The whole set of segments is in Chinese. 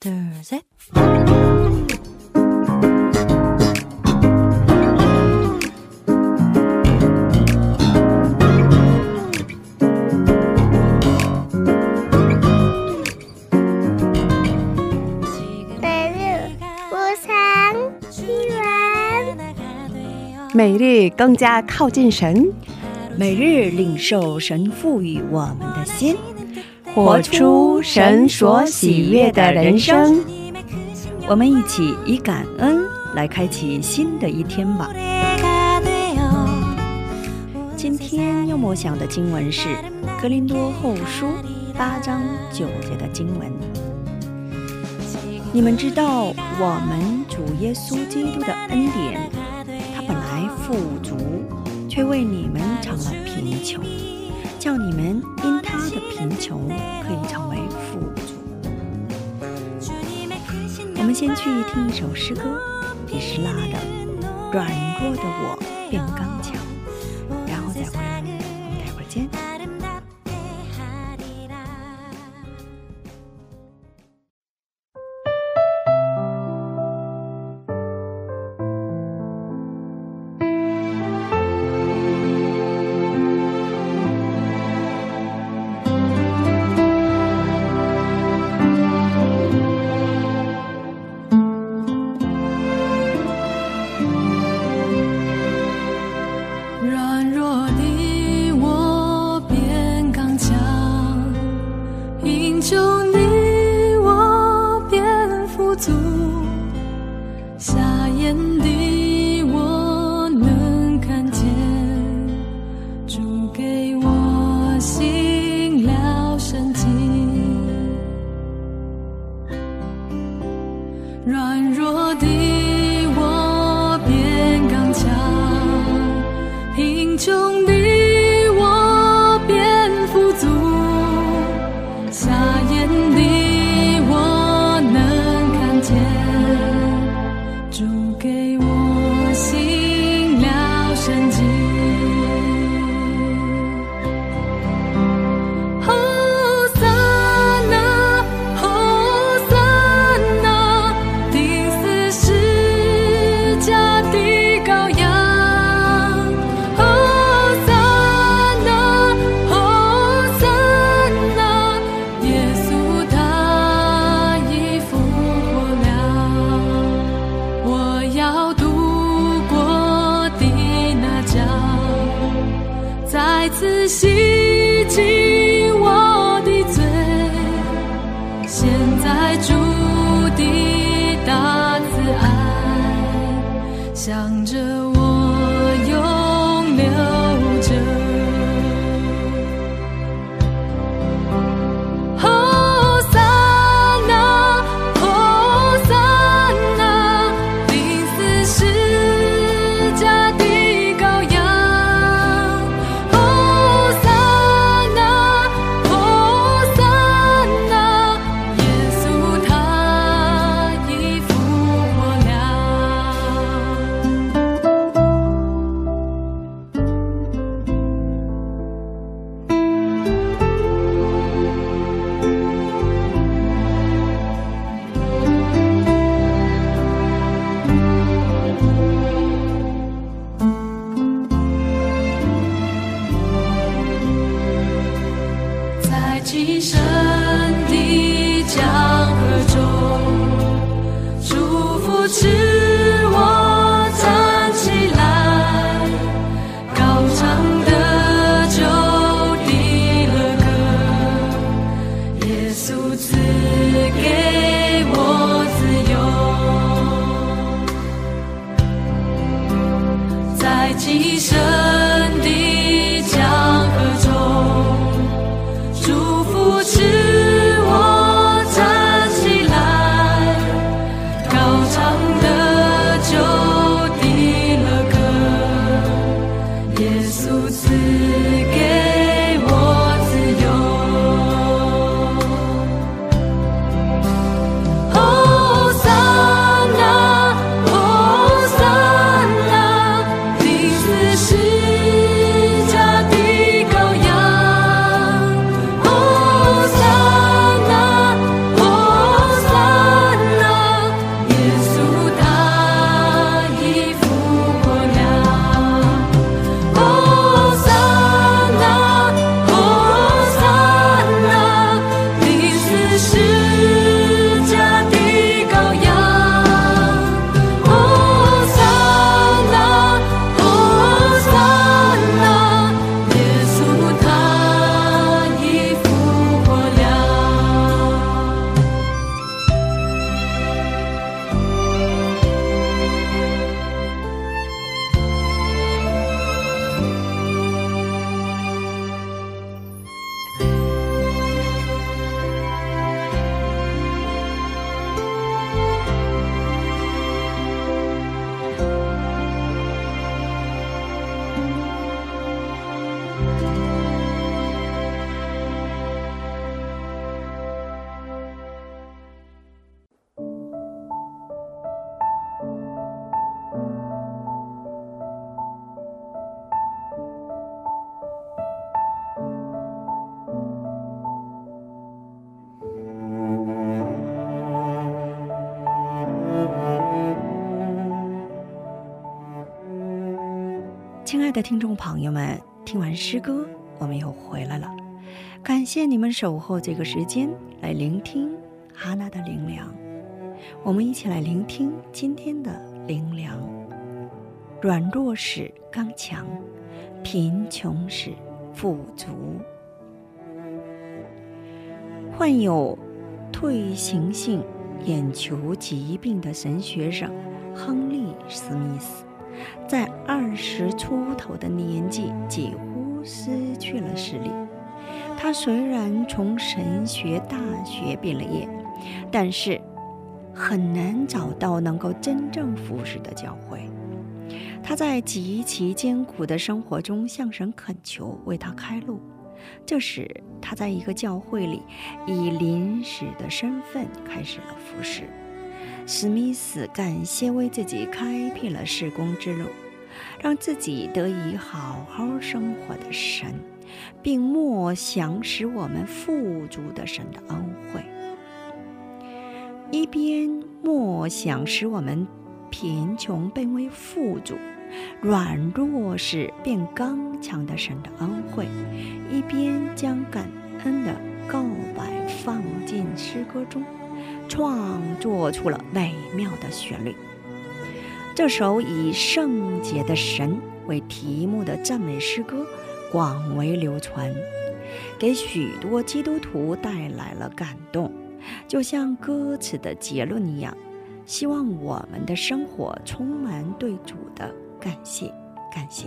둘, 셋. 매일 우상 시원 每日更加靠近神，每日领受神赋予我们的心， 活出神所喜悦的人生。我们一起以感恩来开启新的一天吧。今天要默想的经文是《格林多后书》八章九节的经文。你们知道，我们主耶稣基督的恩典，他本来富足，却为你们成了贫穷，让你们因他的贫穷可以成为富足。我们先去听一首诗歌，也是拉的《软弱的我变刚强》，洗净我的罪，现在主的大慈爱，向着在一生的听众朋友们，听完诗歌，我们又回来了。感谢你们守候这个时间来聆听哈娜的灵粮。我们一起来聆听今天的灵粮：软弱使刚强，贫穷使富足。患有退行性眼球疾病的神学生亨利·史密斯，在二十出头的年纪几乎失去了视力。他虽然从神学大学毕了业，但是很难找到能够真正服侍的教会。他在极其艰苦的生活中向神恳求为他开路。这时，他在一个教会里以临时的身份开始了服侍。史密斯感谢为自己开辟了事工之路，让自己得以好好生活的神，并默想使我们富足的神的恩惠。一边默想使我们贫穷变为富足。软弱时变刚强的神的恩惠，一边将感恩的告白放进诗歌中，创作出了美妙的旋律。这首以圣洁的神为题目的赞美诗歌广为流传，给许多基督徒带来了感动，就像歌词的结论一样，希望我们的生活充满对主的。感谢，感谢，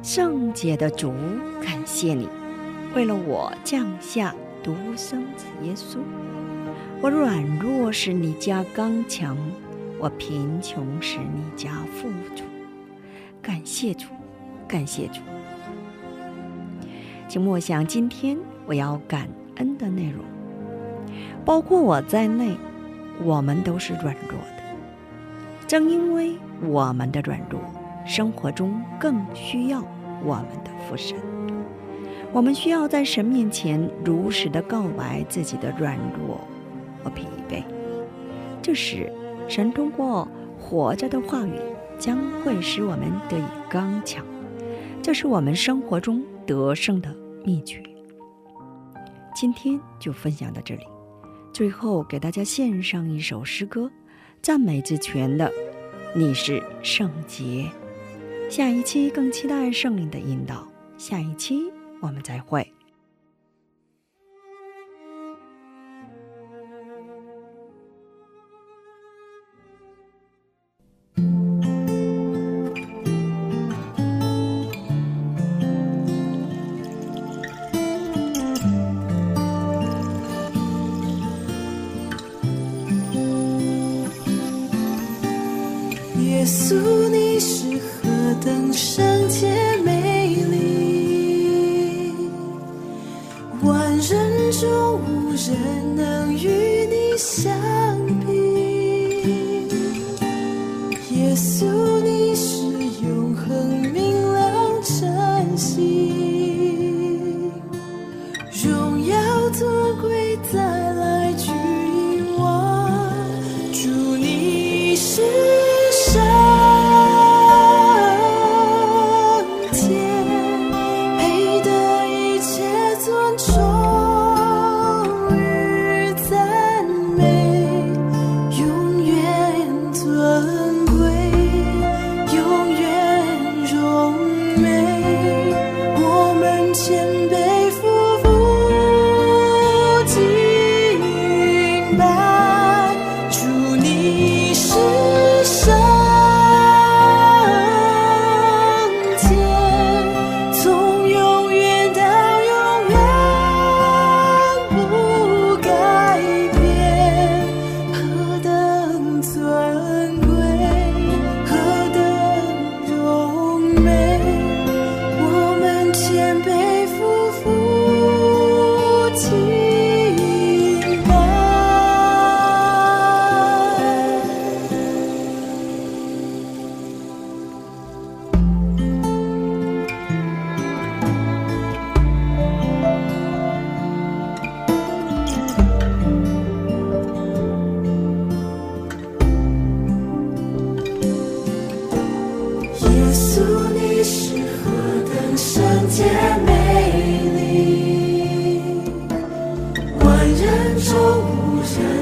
圣洁的主，感谢你，为了我降下独生子耶稣。我软弱时你加刚强，我贫穷时你加富足。感谢主，感谢主。请默想今天我要感恩的内容，包括我在内，我们都是软弱的。正因为我们的软弱，生活中更需要我们的父神。我们需要在神面前如实的告白自己的软弱和疲惫。这时，神通过活着的话语，将会使我们得以刚强。这是我们生活中得胜的秘诀。今天就分享到这里。最后，给大家献上一首诗歌。赞美之泉的，你是圣洁。下一期更期待圣灵的引导。下一期我们再会。耶稣，你是何等圣洁美丽，终无人能与你相能